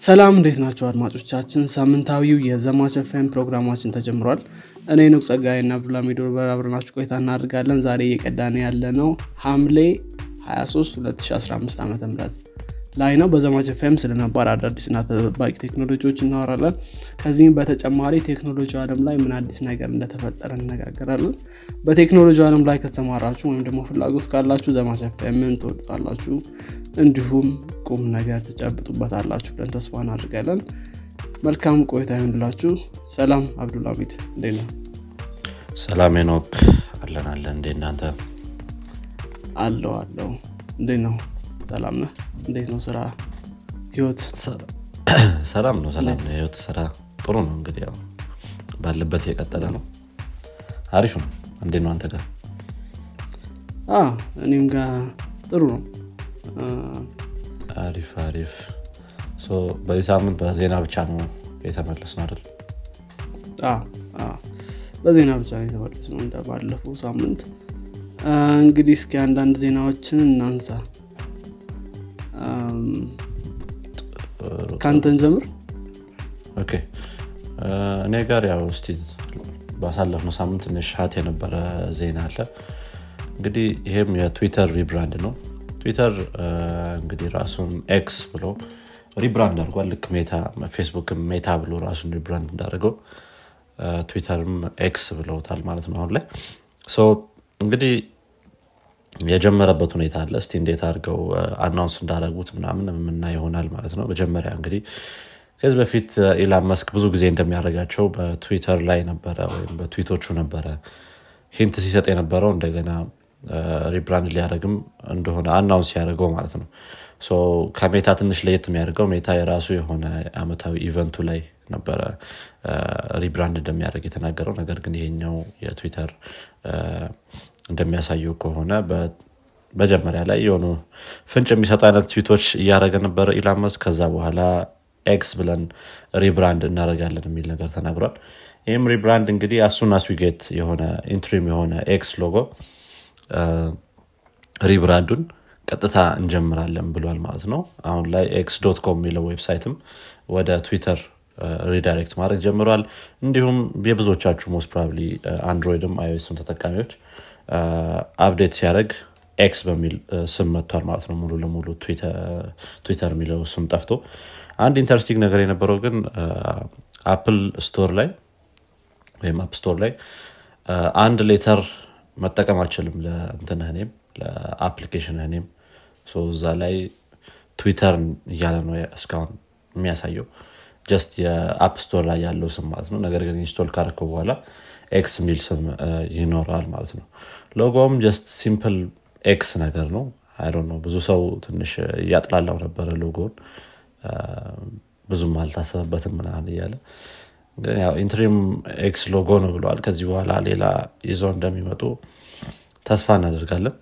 ሰላም እንዴት ናቸው አድማጮቻችን? ሳምንታዊው የዘማች ኤፍኤም ፕሮግራማችን ተጀምሯል። እኔ ኑቅ ጸጋይ እና አብዱልሚድ አብረናችሁ ቆይታ እናደርጋለን። ዛሬ እየቀዳን ያለ ነው ሐምሌ 23 2015 ዓ ም ላይ ነው። በዘማች ኤፍኤም ስለነባር አዳዲስና ተጠባቂ ቴክኖሎጂዎች እናወራለን። ከዚህም በተጨማሪ ቴክኖሎጂ አለም ላይ ምን አዲስ ነገር እንደተፈጠረ እነጋገራለን በቴክኖሎጂ አለም ላይ ከተሰማራችሁ ወይም ደግሞ ፍላጎት ካላችሁ ዘማች ኤፍኤምን ትወዱታላችሁ። እንዲሁም ቁም ነገር ትጨብጡበታላችሁ ብለን ተስፋ እናድርጋለን መልካም ቆይታ ይሆንላችሁ ሰላም አብዱልሚድ እንዴት ነው ሰላም ኖክ አለን አለን። እንዴ እናንተ አለው አለው። እንዴት ነው ሰላም ነህ? እንዴት ነው ስራ? ህይወት? ሰላም ነው ሰላም ነው። ህይወት ስራ ጥሩ ነው። እንግዲህ ያው ባለበት የቀጠለ ነው። አሪፍ ነው። እንዴት ነው አንተ ጋር? እኔም ጋር ጥሩ ነው። አሪፍ አሪፍ። በዚህ ሳምንት በዜና ብቻ ነው የተመለስ ነው አይደል በዜና ብቻ ነው የተመለስ ነው እንደ ባለፈው ሳምንት። እንግዲህ እስኪ አንዳንድ ዜናዎችን እናንሳ ከአንተን ጀምር እኔ ጋር ያው እስቲ ባሳለፍነው ሳምንት ትንሽ hot የነበረ ዜና አለ። እንግዲህ ይህም የ Twitter rebrand ነው። ትዊተር እንግዲህ ራሱን X ብሎ rebrand አድርጓል። ልክ Meta Facebook ም Meta ብሎ ራሱን rebrand እንዳደርገው Twitter ም X ብለውታል ማለት ነው አሁን ላይ። እንግዲህ የጀመረበት ሁኔታ አለ። እስቲ እንዴት አድርገው announce እንዳደረጉት ምናምን የምናይ ይሆናል ማለት ነው። መጀመሪያ እንግዲህ ከዚህ በፊት Elon Musk ብዙ ጊዜ እንደሚያደርጋቸው በትዊተር ላይ ነበረ ወይም በትዊቶቹ ነበረ hint ሲሰጥ የነበረው። እንደገና rebrand ሊያደረግም እንደሆነ announce ያደርገው ማለት ነው። ከ Meta ትንሽ ለየት የሚያደርገው Meta የራሱ የሆነ አመታዊ event ኡ ላይ ነበረ rebrand እንደሚያደርግ የተናገረው። ነገር ግን ይሄኛው የትዊተር እንደሚያሳየው ከሆነ መጀመሪያ ላይ የሆኑ ፍንጭ የሚሰጡ አይነት ትዊቶች እያደረገ ነበረ Elon Musk ከዛ በኋላ X ብለን rebrand እናደረጋለን የሚል ነገር ተናግሯል። ይህም rebrand እንግዲህ አሱን አስዊጌት የሆነ ኢንትሪም የሆነ ኤክስ ሎጎ ሪብራንዱን ቀጥታ እንጀምራለን ብሏል ማለት ነው። አሁን ላይ X dot com የሚለው website ም ወደ Twitter redirect ማድረግ ጀምሯል። እንዲሁም የብዙዎቻችሁ most probably Android ም iOS ም ተጠቃሚዎች update ሲያደርግ X በሚል ስም መጥቷል ማለት ነው። ሙሉ ለሙሉ ትዊተር የሚለው ስም ጠፍቶ አንድ interesting ነገር የነበረው ግን Apple Store ላይ ወይም App Store ላይ አንድ letter መጠቀም አይችልም ለእንትንህ ለ application name ም። እዛ ላይ ትዊተር እያለ ነው እስካሁን የሚያሳየው። just የ App Store ላይ ያለው ስም ማለት ነው። ነገር ግን install ካረከው በኋላ X የሚል ስም ይኖረዋል ማለት ነው logo ም just simple X ነገር ነው። ነው ብዙ ሰው ትንሽ እያጥላላው ነበረ ሎጎን ብዙም አልታሰበበትም ምናምን እያለ interim X logo ነው ብለዋል ከዚህ በኋላ ሌላ ይዘው እንደሚመጡ ተስፋ እናደርጋለን።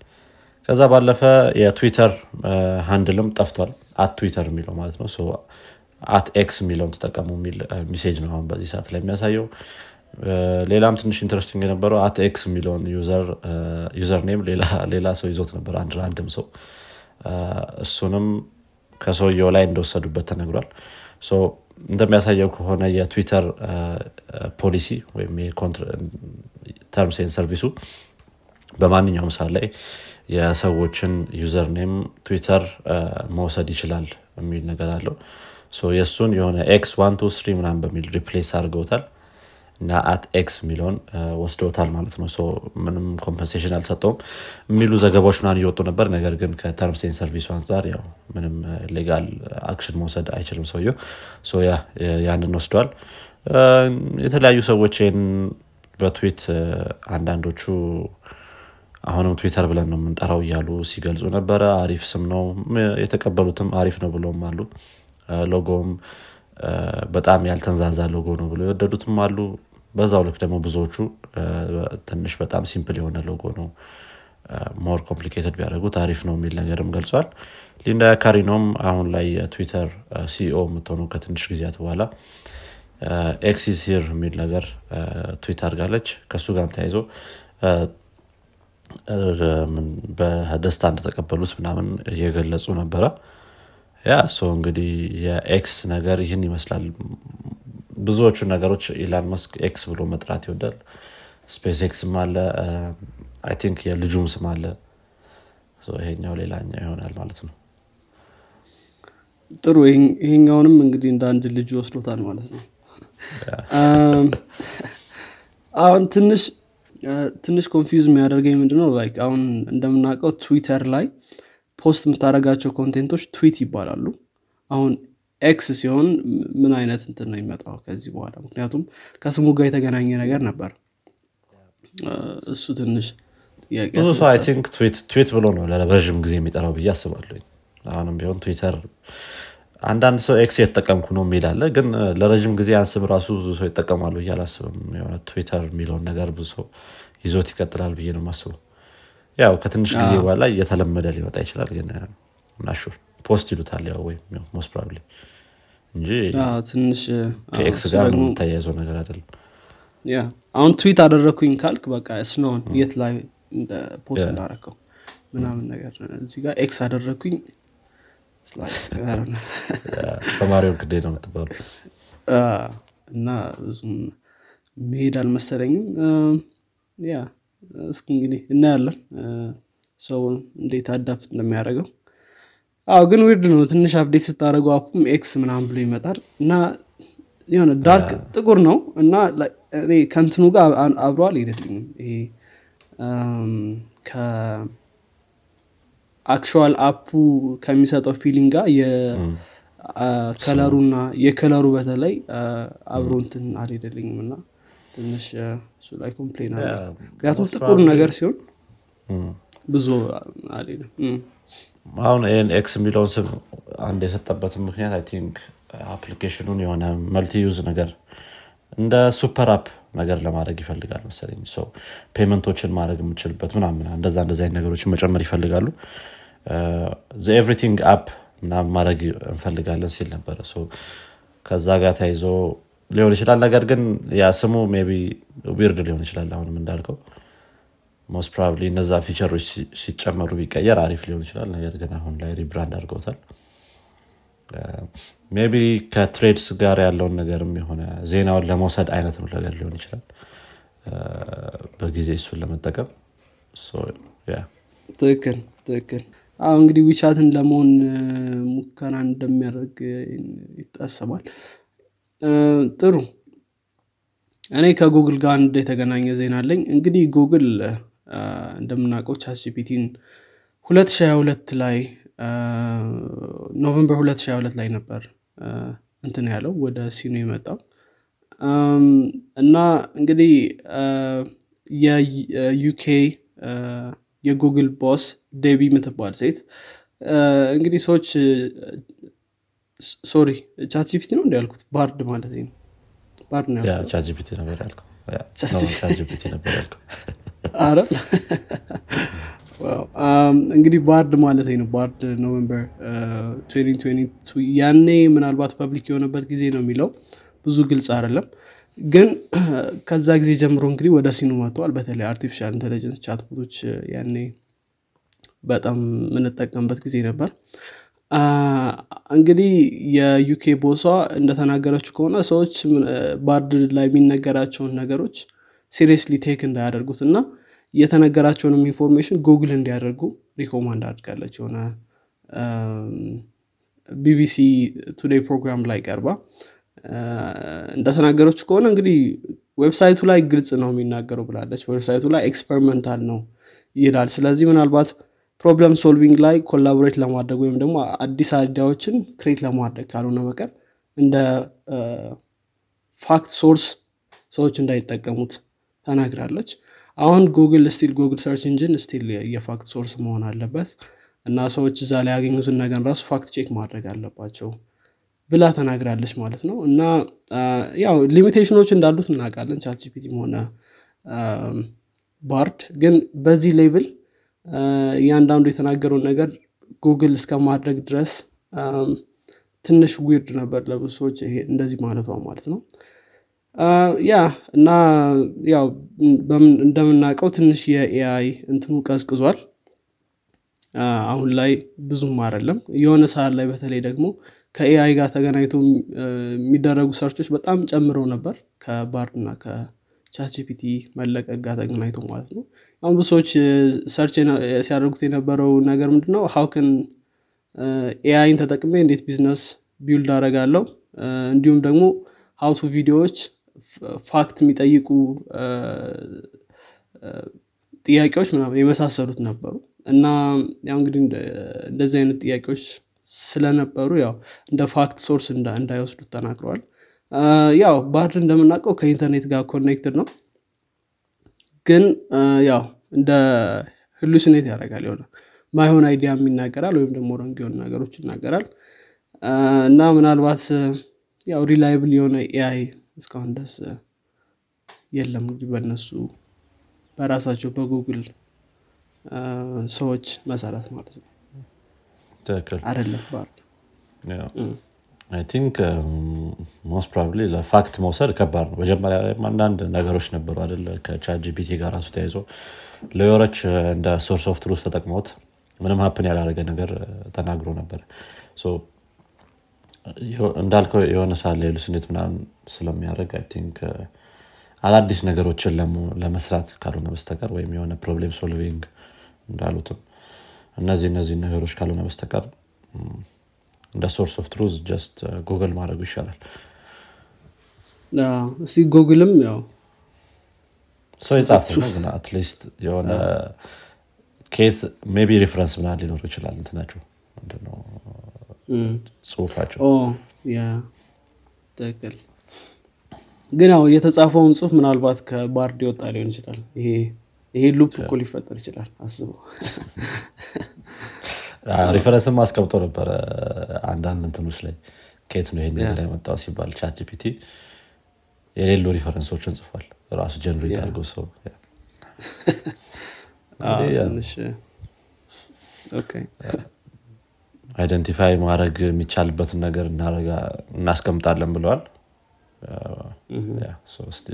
ከዛ ባለፈ የ Twitter handle ም ጠፍቷል። at Twitter የሚለው ማለት ነው። at X የሚለውን ተጠቀሙ የሚል message ነው አሁን በዚህ ሰዓት ላይ የሚያሳየው ሌላም ትንሽ interesting የነበረው at X የሚለውን user name ሌላ ሰው ይዞት ነበር አንድ አንድም ሰው። እሱንም ከሰውየው ላይ እንደወሰዱበት ተነግሯል። እንደሚያሳየው ከሆነ የትዊተር ፖሊሲ ወይም terms service ኡ በማንኛውም ሰዓት ላይ የሰዎችን user name Twitter መውሰድ ይችላል የሚል ነገር አለው። የእሱን የሆነ X one two three ምናም በሚል replace አድርገውታል እና at X የሚለውን ወስደውታል ማለት ነው። ምንም compensation አልሰጠውም። የሚሉ ዘገባዎች ምናምን እየወጡ ነበር። ነገር ግን ከ terms and service ኡ አንጻር ያው ምንም legal action መውሰድ አይችልም ሰውየው። ያንን ወስደዋል የተለያዩ ሰዎች ይህን በትዊት አንዳንዶቹ አሁንም ትዊተር ብለን ነው የምንጠራው እያሉ ሲገልጹ ነበረ። አሪፍ ስም ነው የተቀበሉትም አሪፍ ነው ብለውም አሉ። ሎጎም በጣም ያልተንዛዛ ሎጎ ነው ብሎ የወደዱትም አሉ በዛው ልክ ደግሞ ብዙዎቹ ትንሽ በጣም simple የሆነ ሎጎ ነው more complicated ቢያደረጉት አሪፍ ነው የሚል ነገርም ገልጿል። Linda Yaccarino ም አሁን ላይ የ Twitter CEO የምትሆኑ ከትንሽ ጊዜያት በኋላ X CEO የሚል ነገር ትዊት አድርጋለች። ከእሱ ጋርም ተያይዞ በደስታ እንደተቀበሉት ምናምን እየገለጹ ነበረ። ያ እንግዲህ የኤክስ ነገር ይህን ይመስላል ብዙዎቹ ነገሮች ኢላን መስክ ኤክስ ብሎ መጥራት ይወዳል። ስፔስ ኤክስም አለ I think የልጁም ስም አለ። ይሄኛው ሌላኛው ይሆናል ማለት ነው። ጥሩ። ይሄኛውንም እንግዲህ እንደ አንድ ልጅ ወስዶታል ማለት ነው። አሁን ትንሽ ትንሽ confuse የሚያደርገኝ ምንድነው? like አሁን እንደምናውቀው ትዊተር ላይ post የምታደረጋቸው content ኦች tweet ይባላሉ። አሁን ኤክስ ሲሆን ምን አይነት እንትን ነው የሚመጣው ከዚህ በኋላ? ምክንያቱም ከስሙ ጋር የተገናኘ ነገር ነበር። እሱ ትንሽ ብዙ ሰው I think tweet ብሎ ነው ለረዥም ጊዜ የሚጠራው ብዬ አስባለሁኝ አሁንም ቢሆን ትዊተር አንዳንድ ሰው ኤክስ እየተጠቀምኩ ነው የሚል አለ ግን ለረዥም ጊዜ አንስም ራሱ ብዙ ሰው ይጠቀማሉ ብዬ አላስብም። የሆነ ትዊተር የሚለውን ነገር ብዙ ሰው ይዞት ይቀጥላል ብዬ ነው ማስበው ያው ከትንሽ ጊዜ በኋላ እየተለመደ ሊወጣ ይችላል ግን not sure post ይሉታል ያው ወይም most probably እንጂ ትንሽ ከኤክስ ጋር የምታያይዘው ነገር አይደለም። አሁን ትዊት አደረግኩኝ ካልክ በቃ ስነውን የት ላይ post እንዳረከው ምናምን ነገር እዚህ ጋር ኤክስ አደረግኩኝ አስተማሪውን ግዴ ነው የምትባሉ እና ብዙም መሄድ አልመሰለኝም። ያ እስኪ እንግዲህ እናያለን። ሰው እንዴት adapt እንደሚያደርገው አዎ ግን weird ነው። ትንሽ update ስታደረገው app ኡም ኤክስ ምናምን ብሎ ይመጣል እና የሆነ dark ጥቁር ነው እና ከንትኑ ጋር አብሮ አልሄደልኝም። ይሄ ከ actual app ኡ ከሚሰጠው feeling ጋር የከለሩና የከለሩ በተለይ አብሮ እንትን አልሄደልኝም እና ትንሽ እሱ ላይ complain አለ ምክንያቱም ጥቁር ነገር ሲሆን ብዙ አልሄድም አሁን ይህን ኤክስ የሚለውን ስም አንድ የሰጠበትን ምክንያት I think application ኑን የሆነ multi use ነገር እንደ super app ነገር ለማድረግ ይፈልጋል መሰለኝ። payment ኦችን ማድረግ የምችልበት ምናምን እንደዛ እንደዚ አይነት ነገሮችን መጨመር ይፈልጋሉ። everything app ምናምን ማድረግ እንፈልጋለን ሲል ነበረ። ከዛ ጋር ተያይዞ ሊሆን ይችላል። ነገር ግን ያ ስሙ ቢ weird ሊሆን ይችላል። አሁንም እንዳልከው most probably እነዛ feature ኦች ሲጨመሩ ቢቀየር አሪፍ ሊሆን ይችላል። ነገር ግን አሁን ላይ rebrand አድርገውታል። maybe ከ Threads ጋር ያለውን ነገርም የሆነ ዜናውን ለመውሰድ አይነትም ነገር ሊሆን ይችላል። በጊዜ እሱን ለመጠቀም። ትክክል ትክክል። አሁን እንግዲህ ዊቻትን ለመሆን ሙከራ እንደሚያደርግ ይታሰባል። ጥሩ። እኔ ከጉግል ጋር አንድ የተገናኘ ዜና አለኝ። እንግዲህ ጉግል እንደምናውቀው ቻትጂፒቲን 2022 ላይ November 2022 ላይ ነበር እንትን ያለው ወደ scene ኡ የመጣው። እና እንግዲህ የዩኬ የጉግል boss ዴቢ ምትባል ሴት እንግዲህ ሰዎች sorry ቻትጂፒቲ ነው እንዴ ያልኩት? ባርድ ማለት ነው። ባርድ ነው ቻትጂፒቲ ነበር ያልከው። ነበር ያልከው አረ እንግዲህ ባርድ ማለት ነው። ባርድ November 2022 ያኔ ምናልባት public የሆነበት ጊዜ ነው የሚለው። ብዙ ግልጽ አይደለም። ግን ከዛ ጊዜ ጀምሮ እንግዲህ ወደ scene ኡ መጥተዋል። በተለይ artificial intelligence chatbot ኦች ያኔ በጣም የምንጠቀምበት ጊዜ ነበር። እንግዲህ የዩኬ boss ዋ እንደተናገረችው ከሆነ ሰዎች ባርድ ላይ የሚነገራቸውን ነገሮች seriously take እንዳያደርጉት እና የተነገራቸውንም information ጉግል እንዲያደርጉ recommend አድርጋለች የሆነ ቢቢሲ ቱዴይ ፕሮግራም ላይ ቀርባ። እንደተናገረች ከሆነ እንግዲህ website ኡ ላይ ግልጽ ነው የሚናገረው ብላለች። website ኡ ላይ experimental ነው ይላል። ስለዚህ ምናልባት problem solving ላይ collaborate ለማድረግ ወይም ደግሞ አዲስ idea ዎችን create ለማድረግ ካልሆነ በቀር እንደ fact source ሰዎች እንዳይጠቀሙት ተናግራለች። አሁን ጉግል still ጉግል search engine still የ fact source መሆን አለበት እና ሰዎች እዛ ላይ ያገኙትን ነገር ራሱ fact check ማድረግ አለባቸው ብላ ተናግራለች ማለት ነው። እና ያው limitation ኦች እንዳሉት እናውቃለን። ቻትጂፒቲም ሆነ ባርድ ግን በዚህ level እያንዳንዱ የተናገረውን ነገር ጉግል እስከ ማድረግ ድረስ ትንሽ weird ነበር ለብዙ ሰዎች ይሄ እንደዚህ ማለቷ ማለት ነው ያ እና ያው እንደምናውቀው ትንሽ የ AI እንትኑ ቀዝቅዟል። አሁን ላይ ብዙም አይደለም። የሆነ ሰዓት ላይ በተለይ ደግሞ ከ AI ጋር ተገናኝቶ የሚደረጉ search ኦች በጣም ጨምረው ነበር። ከባርድ እና ከቻትጂፒቲ መለቀቅ ጋር ተገናኝቶ ማለት ነው። አሁን ብዙ ሰዎች search ሲያደርጉት የነበረው ነገር ምንድነው? how can AI ን ተጠቅሜ እንዴት business build አደረጋለው እንዲሁም ደግሞ how to ቪዲዮዎች fact የሚጠይቁ ጥያቄዎች ምናምን የመሳሰሉት ነበሩ። እና ያው እንግዲህ እንደዚህ አይነት ጥያቄዎች ስለነበሩ ያው እንደ fact source እንዳይወስዱት ተናግረዋል። ያው Bard እንደምናውቀው ከኢንተርኔት ጋር connected ነው። ግን ያው ያው hallucinate ያደርጋል የሆነ ማይሆን idea ይናገራል ወይም ደግሞ wrong የሆኑ ነገሮች ይናገራል። እና ምናልባት ያው reliable የሆነ AI እስካሁን ድረስ የለም። እንግዲህ በእነሱ በራሳቸው በጉግል ሰዎች መሰረት ማለት ነው። ትክክል። አይደለም I think most probably ለ fact መውሰድ ከባድ ነው። መጀመሪያ ላይ አንዳንድ ነገሮች ነበሩ አደለ ከ ChatGPT ጋር ራሱ ተያይዞ lawyer ኦች እንደ source of truth ተጠቅመውት ምንም happen ያላደረገ ነገር ተናግሮ ነበር እንዳልከው የሆነ ሳለ hallucinate ምናምን ስለሚያደርግ I think አዳዲስ ነገሮችን ለመስራት ካልሆነ በስተቀር ወይም የሆነ problem solving እንዳሉትም እነዚህ እነዚህ ነገሮች ካልሆነ በስተቀር እንደ source of truth just Google ማድረጉ ይሻላል። እስቲ ጉግልም ያው ሰው የጻፈ at least የሆነ ከየት maybe reference ምና ሊኖሩ ይችላል እንትናቸው። ምንድነው ጽሁፋቸው። ትክክል። ግን ያው የተጻፈውን ጽሁፍ ምናልባት ከ Bard የወጣ ሊሆን ይችላል። ይሄ loop እኮ ሊፈጠር ይችላል። አስበው። reference ም አስቀምጦ ነበረ አንዳንድ እንትኖች ላይ ከየት ነው ይሄን ነገር ያመጣው ሲባል ChatGPT የሌሉ reference ኦችን ጽፏል። ራሱ generate አድርገው ሰው identify ማድረግ የሚቻልበትን ነገር እናስቀምጣለን ብለዋል።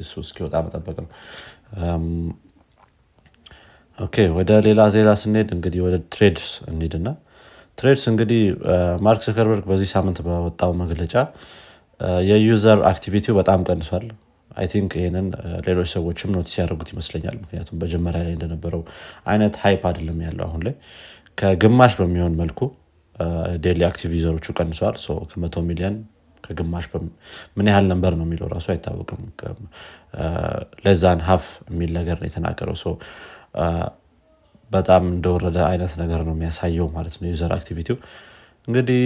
እሱ እስኪወጣ መጠበቅ ነው። okay ወደ ሌላ ዜና ስንሄድ እንግዲህ ወደ Threads እንሂድና Threads እንግዲህ ማርክ ዙከርበርግ በዚህ ሳምንት በወጣው መግለጫ የ user activity ው በጣም ቀንሷል። I think ይህንን ሌሎች ሰዎችም notice ያደርጉት ይመስለኛል። ምክንያቱም በጀመሪያ ላይ እንደነበረው አይነት hype አይደለም ያለው አሁን ላይ። ከግማሽ በሚሆን መልኩ daily active user ኦቹ ቀንሷል። ከመቶ ሚሊዮን ከግማሽ ምን ያህል number ነው የሚለው ራሱ አይታወቅም። less than half የሚል ነገር ነው የተናገረው። በጣም እንደወረደ አይነት ነገር ነው የሚያሳየው ማለት ነው user activity ው። እንግዲህ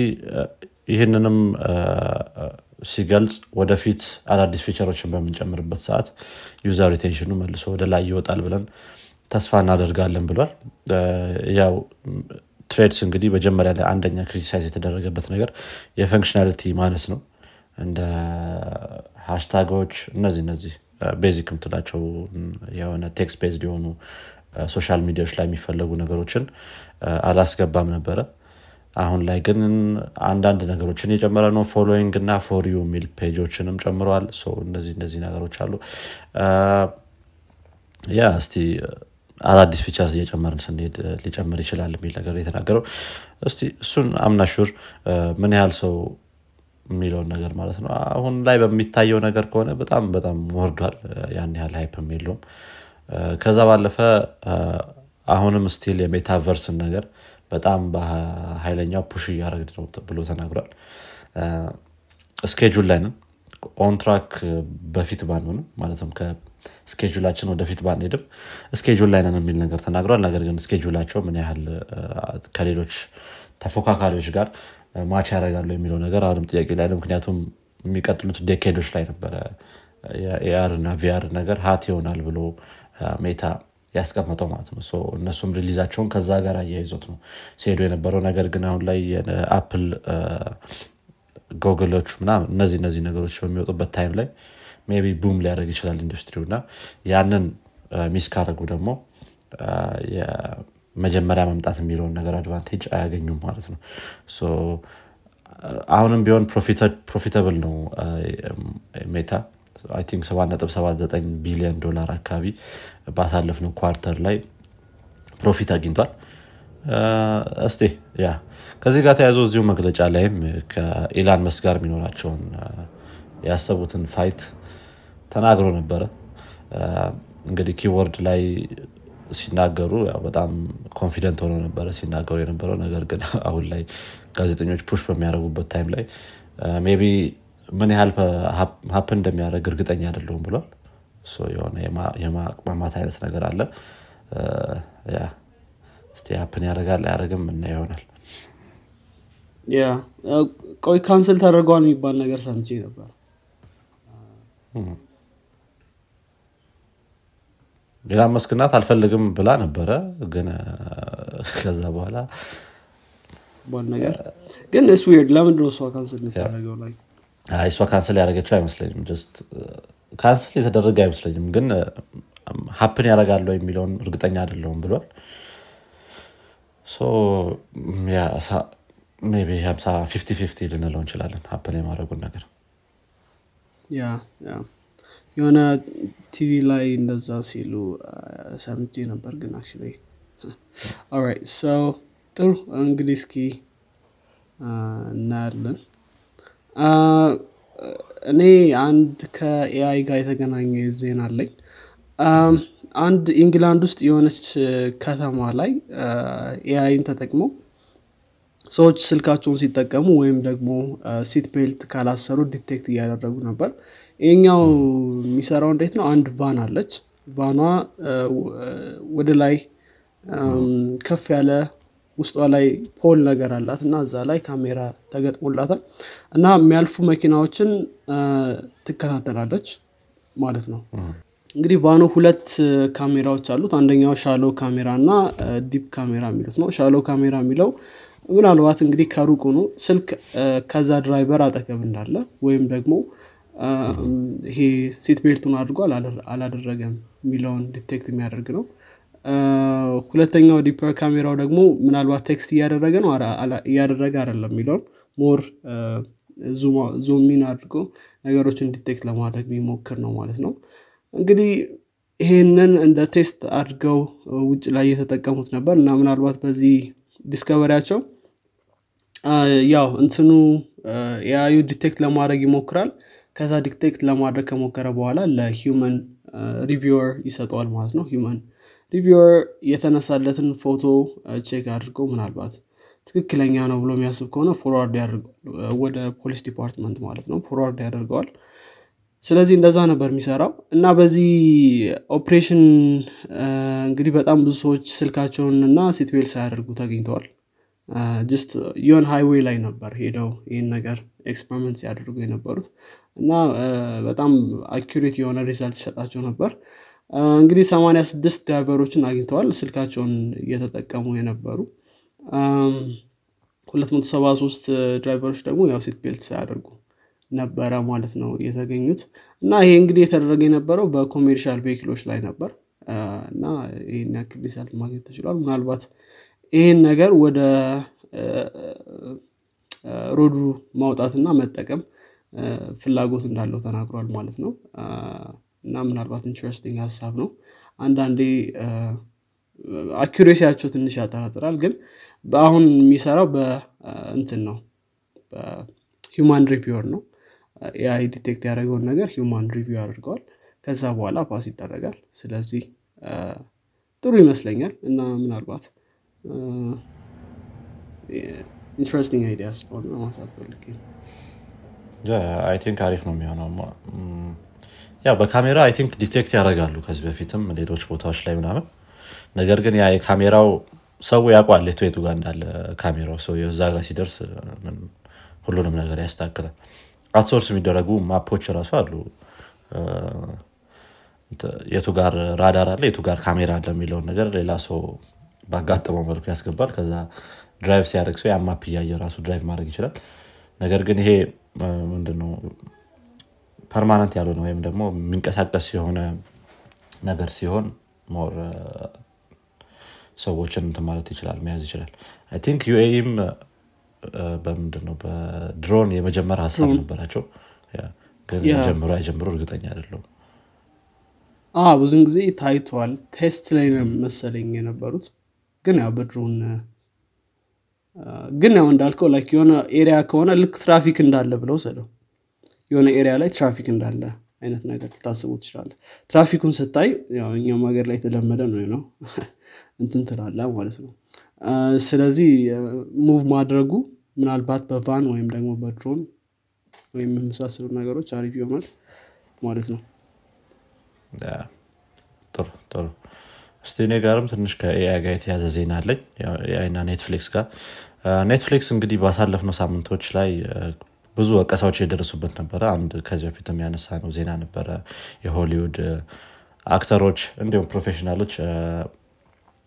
ይህንንም ሲገልጽ ወደፊት አዳዲስ feature ኦችን በምንጨምርበት ሰዓት user retention ኡ መልሶ ወደ ላይ ይወጣል ብለን ተስፋ እናደርጋለን ብሏል። ያው Threads እንግዲህ መጀመሪያ ላይ አንደኛ criticize የተደረገበት ነገር የ functionality ማነስ ነው። እንደ hashtag ኦች እነዚህ እነዚህ basic የምትላቸው የሆነ text based የሆኑ social media ዎች ላይ የሚፈለጉ ነገሮችን አላስገባም ነበረ። አሁን ላይ ግን አንዳንድ ነገሮችን የጨመረ ነው። following እና for you የሚል page ኦችንም ጨምረዋል። እነዚህ እነዚህ ነገሮች አሉ። ያ አዳዲስ feature እየጨመርን ስንሄድ ሊጨምር ይችላል የሚል ነገር የተናገረው። እስቲ እሱን ያው እናም sure ምን ያህል ሰው የሚለውን ነገር ማለት ነው። አሁን ላይ በሚታየው ነገር ከሆነ በጣም በጣም ወርዷል። ያን ያህል hype ም የለውም። ከዛ ባለፈ አሁንም still የ metaverse ን ነገር በጣም በኃይለኛው push እያደረግድ ነው ብሎ ተናግሯል። schedule ላይ ነን on track በፊት ባንሆንም ማለትም ከ schedule ኣችን ወደፊት ባንሄድም schedule ላይ ነን የሚል ነገር ተናግሯል። ነገር ግን schedule ኣቸው ምን ያህል ከሌሎች ተፎካካሪዎች ጋር match ያደርጋሉ የሚለው ነገር አሁንም ጥያቄ ላይ ምክንያቱም የሚቀጥሉት decade ኦች ላይ ነበረ። የ AR እና VR ነገር hot ይሆናል ብሎ Meta ያስቀመጠው ማለት ነው። እነሱም release ኣቸውን ከዛ ጋር አያይዞት ነው ሲሄዱ የነበረው። ነገር ግን አሁን ላይ Apple Google ኦች ምናምን እነዚህ እነዚህ ነገሮች በሚወጡበት time ላይ maybe boom ሊያደርግ ይችላል ኢንዱስትሪው እና ያንን miss ካረጉ ደግሞ መጀመሪያ መምጣት የሚለውን ነገር advantage አያገኙም ማለት ነው። አሁንም ቢሆን profitable ነው Meta I think 779 ቢሊዮን ዶላር አካባቢ ባሳለፍነው quarter ላይ profit አግኝቷል። እስቲ ያ ከዚህ ጋር ተያይዞ እዚሁ መግለጫ ላይም ከኢላን መስክ ጋር የሚኖራቸውን ያሰቡትን fight ተናግሮ ነበረ። እንግዲህ keyboard ላይ ሲናገሩ በጣም confident ሆነው ነበረ ሲናገሩ የነበረው። ነገር ግን አሁን ላይ ጋዜጠኞች push በሚያደርጉበት time ላይ maybe ምን ያህል happen እንደሚያደርግ እርግጠኛ አይደለሁም ብሏል። የሆነ የማቅማማት አይነት ነገር አለ። እስቲ happen ያደርጋል አያደርግም እና ይሆናል። ቆይ cancel ተደርገዋል የሚባል ነገር ሰምቼ ነበር ሌላ መስክናት አልፈልግም ብላ ነበረ። ግን ከዛ በኋላ ነገር ግን it's weird እሷ cancel ላይ እሷ cancel ያደረገችው አይመስለኝም። cancel የተደረገ አይመስለኝም። ግን happen ያደርጋለሁ የሚለውን እርግጠኛ አይደለሁም ብሏል። fifty fifty ልንለው እንችላለን። happen የማድረጉን ነገር የሆነ ቲቪ ላይ እንደዛ ሲሉ ሰምቼ ነበር ግን አክ ጥሩ እንግዲህ እስኪ እናያለን። እኔ አንድ ከ AI ጋር የተገናኘ ዜና አለኝ። አንድ ኢንግላንድ ውስጥ የሆነች ከተማ ላይ AI ን ተጠቅመው ሰዎች ስልካቸውን ሲጠቀሙ ወይም ደግሞ seat belt ካላሰሩ detect እያደረጉ ነበር። ይህኛው የሚሰራው እንዴት ነው? አንድ van አለች። van ኗ ወደ ላይ ከፍ ያለ ውስጧ ላይ pole ነገር አላት እና እዛ ላይ ካሜራ ተገጥሞላታል እና የሚያልፉ መኪናዎችን ትከታተላለች ማለት ነው። እንግዲህ ቫኑ ሁለት ካሜራዎች አሉት። አንደኛው shallow camera እና deep camera የሚሉት ነው። shallow camera የሚለው ምናልባት እንግዲህ ከሩቁ ነው ስልክ ከዛ driver አጠገብ እንዳለ ወይም ደግሞ ይሄ seat belt ኡን አድርጎ አላደረገም የሚለውን detect የሚያደርግ ነው። ሁለተኛው deeper ካሜራው ደግሞ ምናልባት text እያደረገ ነው እያደረገ አይደለም የሚለውን more zoom in አድርጎ ነገሮችን detect ለማድረግ የሚሞክር ነው ማለት ነው። እንግዲህ ይሄንን እንደ test አድርገው ውጭ ላይ እየተጠቀሙት ነበር እና ምናልባት በዚህ discovery ያቸው ያው እንትኑ AI ዩ detect ለማድረግ ይሞክራል። ከዛ detect ለማድረግ ከሞከረ በኋላ ለ human reviewer ይሰጠዋል ማለት ነው። human reviewer የተነሳለትን ፎቶ check አድርገው ምናልባት ትክክለኛ ነው ብሎ የሚያስብ ከሆነ forward ወደ police department ማለት ነው። forward ያደርገዋል ስለዚህ እንደዛ ነበር የሚሰራው እና በዚህ ኦፕሬሽን እንግዲህ በጣም ብዙ ሰዎች ስልካቸውን እና seat belt ሳያደርጉ ተገኝተዋል። just የሆን highway ላይ ነበር ሄደው ይህን ነገር experiment ሲያደርጉ የነበሩት እና በጣም accurate የሆነ result ይሰጣቸው ነበር። እንግዲህ 86 driver ኦችን አግኝተዋል ስልካቸውን እየተጠቀሙ የነበሩ። 273 driver ኦች ደግሞ ያው seat belt ሳያደርጉ ነበረ ማለት ነው የተገኙት። እና ይሄ እንግዲህ የተደረገ የነበረው በ commercial vehicle ኦች ላይ ነበር። እና ይህን ያክል result ማግኘት ተችሏል። ምናልባት ይህን ነገር ወደ road ኡ ማውጣትና መጠቀም ፍላጎት እንዳለው ተናግሯል ማለት ነው። እና ምናልባት interesting ሀሳብ ነው። አንዳንዴ accuracy ያቸው ትንሽ ያጠራጥራል። ግን በአሁን የሚሰራው በእንትን ነው በ human reviewer ነው AI ዩ detect ያደረገውን ነገር human review ያደርገዋል ከዛ በኋላ pass ይደረጋል። ስለዚህ ጥሩ ይመስለኛል። እና ምናልባት interesting idea ስለሆነ ማንሳት ፈልጌ I think አሪፍ ነው የሚሆነው። ያው በካሜራ I think detect ያደርጋሉ ከዚህ በፊትም ሌሎች ቦታዎች ላይ ምናምን። ነገር ግን ያ የካሜራው ሰው ያውቋል የቱ ጋር እንዳለ ካሜራው ሰው እዛ ጋር ሲደርስ ሁሉንም ነገር ያስተካክላል አትሶርስ የሚደረጉ map ኦች ራሱ አሉ። የቱ ጋር radar አለ የቱ ጋር ካሜራ አለ የሚለውን ነገር ሌላ ሰው ባጋጠመው መልኩ ያስገባል። ከዛ drive ሲያደርግ ሰው የ map እያየ ራሱ drive ማድረግ ይችላል። ነገር ግን ይሄ ምንድነው permanent ያልሆነ ወይም ደግሞ የሚንቀሳቀስ የሆነ ነገር ሲሆን more ሰዎችን ማለት ይችላል መያዝ ይችላል። think ዩኤም በምንድን ነው በድሮን የመጀመር ሀሳብ ነበራቸው። ግን ጀምሮ አይጀምሩ እርግጠኛ አይደለሁም። ብዙን ጊዜ ታይቷል test ላይ መሰለኝ የነበሩት። ግን ያው በድሮን ግን ያው እንዳልከው like የሆነ area ከሆነ ልክ ትራፊክ እንዳለ ብለው ሰደው። የሆነ area ላይ ትራፊክ እንዳለ አይነት ነገር ልታስቡ ትችላለ ትራፊኩን ስታይ እኛም ሀገር ላይ የተለመደ ነው ነው እንትን ትላለ ማለት ነው ስለዚህ move ማድረጉ ምናልባት በ van ወይም ደግሞ በድሮን ወይም የመሳሰሉ ነገሮች አሪፍ ይሆናል ማለት ነው። ጥሩ ጥሩ። እስቲ እኔ ጋርም ትንሽ ከ AI ጋር የተያያዘ ዜና አለኝ። AI ና ኔትፍሊክስ ጋር። ኔትፍሊክስ እንግዲህ ባሳለፍነው ሳምንቶች ላይ ብዙ ወቀሳዎች የደረሱበት ነበረ። አንድ ከዚህ በፊት የሚያነሳ ነው ዜና ነበረ። የሆሊውድ actor ኦች እንዲሁም professional ኦች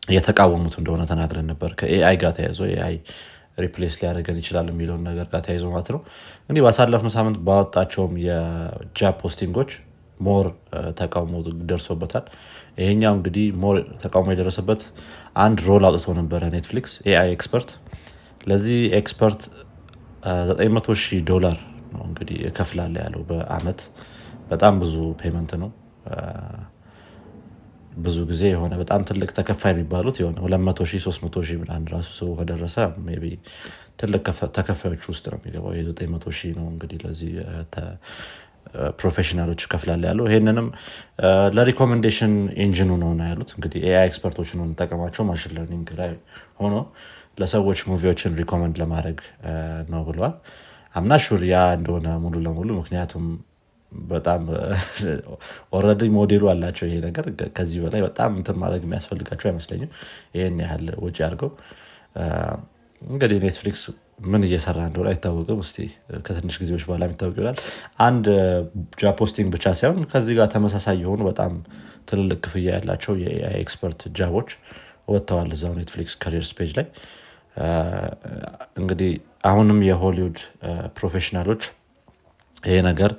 እየተቃወሙት እንደሆነ ተናግረን ነበር። ከ AI ጋር ተያይዞ AI replace ሊያደርገን ይችላል የሚለውን ነገር ጋር ተያይዞ ማለት ነው። እንዲህ ባሳለፍነው ሳምንት ባወጣቸውም የ job posting ኦች more ተቃውሞ ደርሶበታል። ይሄኛው እንግዲህ more ተቃውሞ የደረሰበት አንድ role አውጥቶ ነበረ ኔትፍሊክስ AI expert። ለዚህ expert 900 ሺህ ዶላር ነው እንግዲህ እከፍላለሁ ያለው በአመት። በጣም ብዙ payment ነው ብዙ ጊዜ የሆነ በጣም ትልቅ ተከፋይ የሚባሉት የሆነ 200 ሺህ 300 ሺህ ራሱ ሰው ከደረሰ ቢ ትልቅ ተከፋዮች ውስጥ ነው የሚገባው። የ900 ሺህ ነው እንግዲህ ለዚህ professional ኦች ከፍላለ ያለው። ይህንንም ለ recommendation engine ኡ ነው ያሉት። እንግዲህ AI expert ኦች ነው እንጠቀማቸው machine learning ላይ ሆኖ ለሰዎች movie ዎችን recommend ለማድረግ ነው ብለዋል። I'm not sure ያ እንደሆነ ሙሉ ለሙሉ ምክንያቱም በጣም already model ኡ አላቸው ይሄ ነገር። ከዚህ በላይ በጣም እንትን ማድረግ የሚያስፈልጋቸው አይመስለኝም። ይህን ያህል ወጪ አድርገው እንግዲህ ኔትፍሊክስ ምን እየሰራ እንደሆነ አይታወቅም። so ከትንሽ ጊዜዎች በኋላ የሚታወቅ ይሆናል። አንድ posting ብቻ ሳይሆን ከዚህ ጋር ተመሳሳይ የሆኑ በጣም ትልልቅ ክፍያ ያላቸው የ AI expert job ኦች ወጥተዋል እዛው ኔትፍሊክስ careers page ላይ። እንግዲህ አሁንም የሆሊውድ professional ኦች ይሄ ነገር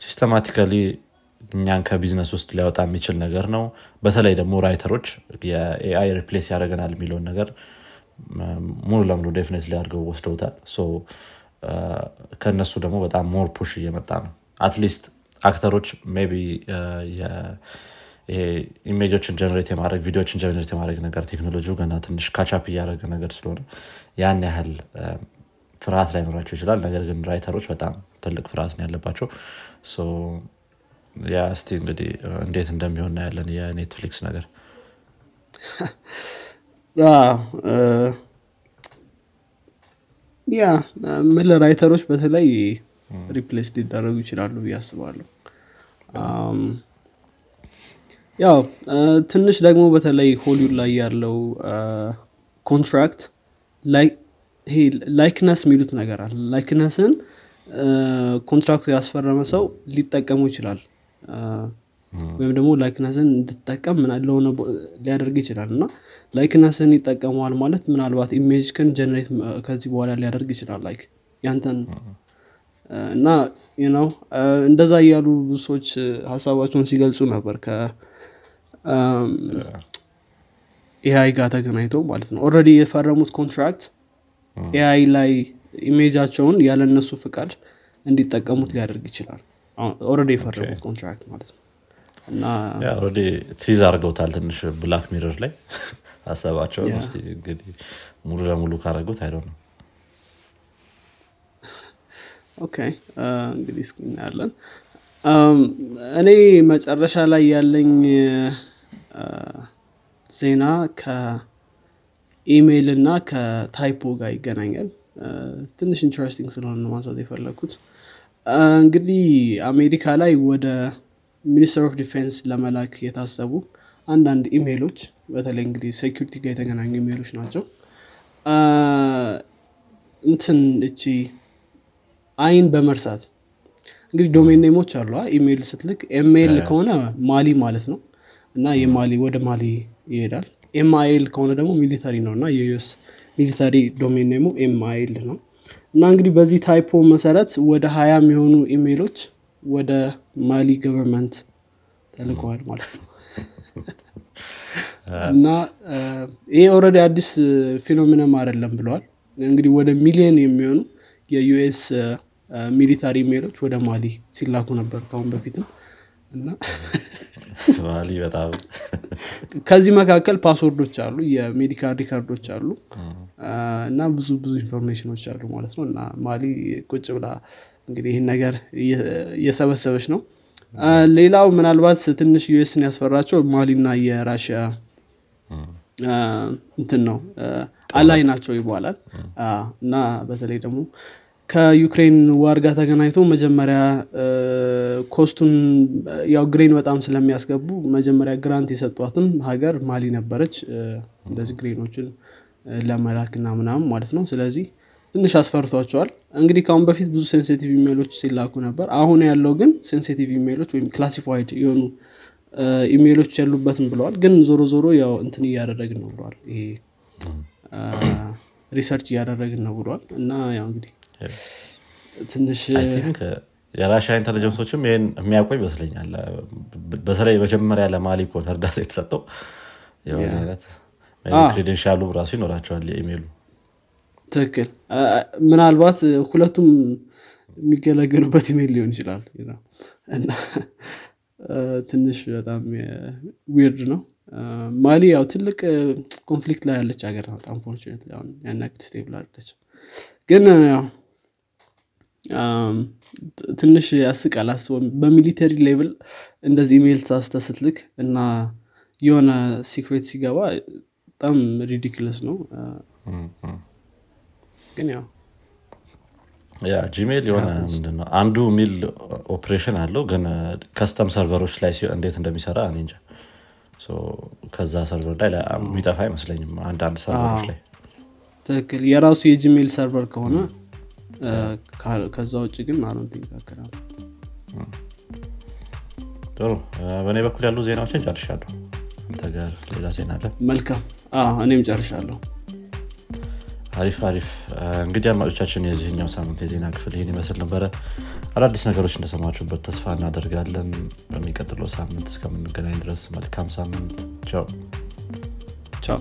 systematically እኛን ከቢዝነስ ውስጥ ሊያወጣ የሚችል ነገር ነው። በተለይ ደግሞ writer ኦች የ AI replace ያደረገናል የሚለውን ነገር ሙሉ ለሙሉ definite ሊያደርገው ወስደውታል። ከእነሱ ደግሞ በጣም more push እየመጣ ነው። at least actor ኦች ቢ image ኦችን generate የማድረግ ቪዲዮችን generate የማድረግ ነገር ቴክኖሎጂ ገና ትንሽ catch up እያደረገ ነገር ስለሆነ ያን ያህል ፍርሃት ላይኖራቸው ይችላል። ነገር ግን writer ኦች በጣም ትልቅ ፍርሃት ነው ያለባቸው። yeah እስቲ እንግዲህ እንዴት እንደሚሆን ያለን የኔትፍሊክስ ነገር። yeah ምን writer ኦች በተለይ replace ሊደረጉ ይችላሉ ብዬ አስባለሁ። ያው ትንሽ ደግሞ በተለይ ሆሊውድ ላይ ያለው contract ይሄ likeness የሚሉት ነገር አለ። likeness ን contract ኡ ያስፈረመ ሰው ሊጠቀሙ ይችላል። ወይም ደግሞ likeness ን እንድጠቀም ለሆነ ሊያደርግ ይችላል። እና likeness ን ይጠቀመዋል ማለት ምናልባት image ክን generate ከዚህ በኋላ ሊያደርግ ይችላል። like ያንተን እና ነው እንደዛ እያሉ ብዙ ሰዎች ሀሳባቸውን ሲገልጹ ነበር ከ AI ጋር ተገናኝቶ ማለት ነው። already የፈረሙት contract AI ላይ image ኣቸውን ያለ እነሱ ፍቃድ እንዲጠቀሙት ሊያደርግ ይችላል። already የፈረሙት contract ማለት ነው። እና tease አድርገውታል ትንሽ Black Mirror ላይ ሀሳባቸውን so እንግዲህ ሙሉ ለሙሉ ካረጉት idea ነው። okay እንግዲህ እስኪ እናያለን። እኔ መጨረሻ ላይ ያለኝ ዜና ከኢሜይል እና ከ typo ጋር ይገናኛል። ትንሽ interesting ስለሆነ ነው ማንሳት የፈለግኩት እንግዲህ አሜሪካ ላይ ወደ Minister of Defense ለመላክ የታሰቡ አንዳንድ ኢሜይሎች በተለይ እንግዲህ security ጋር የተገናኙ ኢሜይሎች ናቸው። እንትን እቺ I ን በመርሳት እንግዲህ domain name ኦች አሉ ኢሜይል ስትልክ ML ከሆነ ማሊ ማለት ነው። እና የማሊ ወደ ማሊ ይሄዳል MIL ከሆነ ደግሞ military ነው እና የ US military domain name ኡ MIL ነው። እና እንግዲህ በዚህ typo መሰረት ወደ ሀያ የሚሆኑ ኢሜይሎች ወደ ማሊ government ተልከዋል ማለት ነው። እና ይሄ already አዲስ phenomenon ም አይደለም ብለዋል። እንግዲህ ወደ ሚሊዮን የሚሆኑ የ US military mail ኦች ወደ ማሊ ሲላኩ ነበር ካሁን በፊትም እና ማሊ በጣም ከዚህ መካከል password ኦች አሉ የ medical record ኦች አሉ እና ብዙ ብዙ information ኦች አሉ ማለት ነው። እና ማሊ ቁጭ ብላ እንግዲህ ይህን ነገር እየሰበሰበች ነው። ሌላው ምናልባት ትንሽ US ን ያስፈራቸው ማሊና የ Russia እንትን ነው ally ናቸው ይባላል። እና በተለይ ደግሞ ከዩክሬን war ጋር ተገናኝቶ መጀመሪያ cost ኡን ያው grain በጣም ስለሚያስገቡ መጀመሪያ grant የሰጧትም ሀገር ማሊ ነበረች። እንደዚህ grain ኦችን ለመላክና ምናምን ማለት ነው። ስለዚህ ትንሽ አስፈርቷቸዋል። እንግዲህ ከአሁን በፊት ብዙ sensitive ኢሜሎች ሲላኩ ነበር። አሁን ያለው ግን sensitive ኢሜሎች ወይም classified የሆኑ ኢሜሎች ያሉበትም ብለዋል። ግን ዞሮ ዞሮ ያው እንትን እያደረግን ነው ብለዋል። ይሄ research እያደረግን ነው ብለዋል። እና ያው እንግዲህ ትንሽ የ Russia intelligence ኦችም ይህን የሚያውቁ ይመስለኛል። በተለይ መጀመሪያ ለማሊ corn እርዳታ የተሰጠው። የሆነ አይነት ራሱ ይኖራቸዋል የኢሜሉ። ትክክል። ምናልባት ሁለቱም የሚገለገሉበት ኢሜል ሊሆን ይችላል። እና ትንሽ በጣም weird ነው። ማሊ ያው ትልቅ conflict ላይ ያለች ሀገር ናት። አንፎርቹኔት ያናክል ስቴብል አለች ግን ትንሽ ያስቃል አስበው በ military level እንደዚህ ኢሜይል ሳስተ ስትልክ እና የሆነ secret ሲገባ በጣም ridiculous ነው። ግን ያው yeah ጂሜል የሆነ ምንድነው አንዱ mail operation አለው ግን custom server ኦች ላይ እንዴት እንደሚሰራ እኔ እንጃ። ከዛ server ላይ የሚጠፋ አይመስለኝም አንዳንድ server ኦች ላይ። ትክክል። የራሱ የጂሜል server ከሆነ ከዛ ውጭ ግን አሮንት ይካከላል ጥሩ። በእኔ በኩል ያሉ ዜናዎችን ጨርሻለሁ። አንተ ጋር ሌላ ዜና አለ? መልካም። እኔም ጨርሻለሁ። አሪፍ አሪፍ። እንግዲህ አድማጮቻችን የዚህኛው ሳምንት የዜና ክፍል ይህን ይመስል ነበረ። አዳዲስ ነገሮች እንደሰማችሁበት ተስፋ እናደርጋለን። በሚቀጥለው ሳምንት እስከምንገናኝ ድረስ መልካም ሳምንት። ቻው። ቻው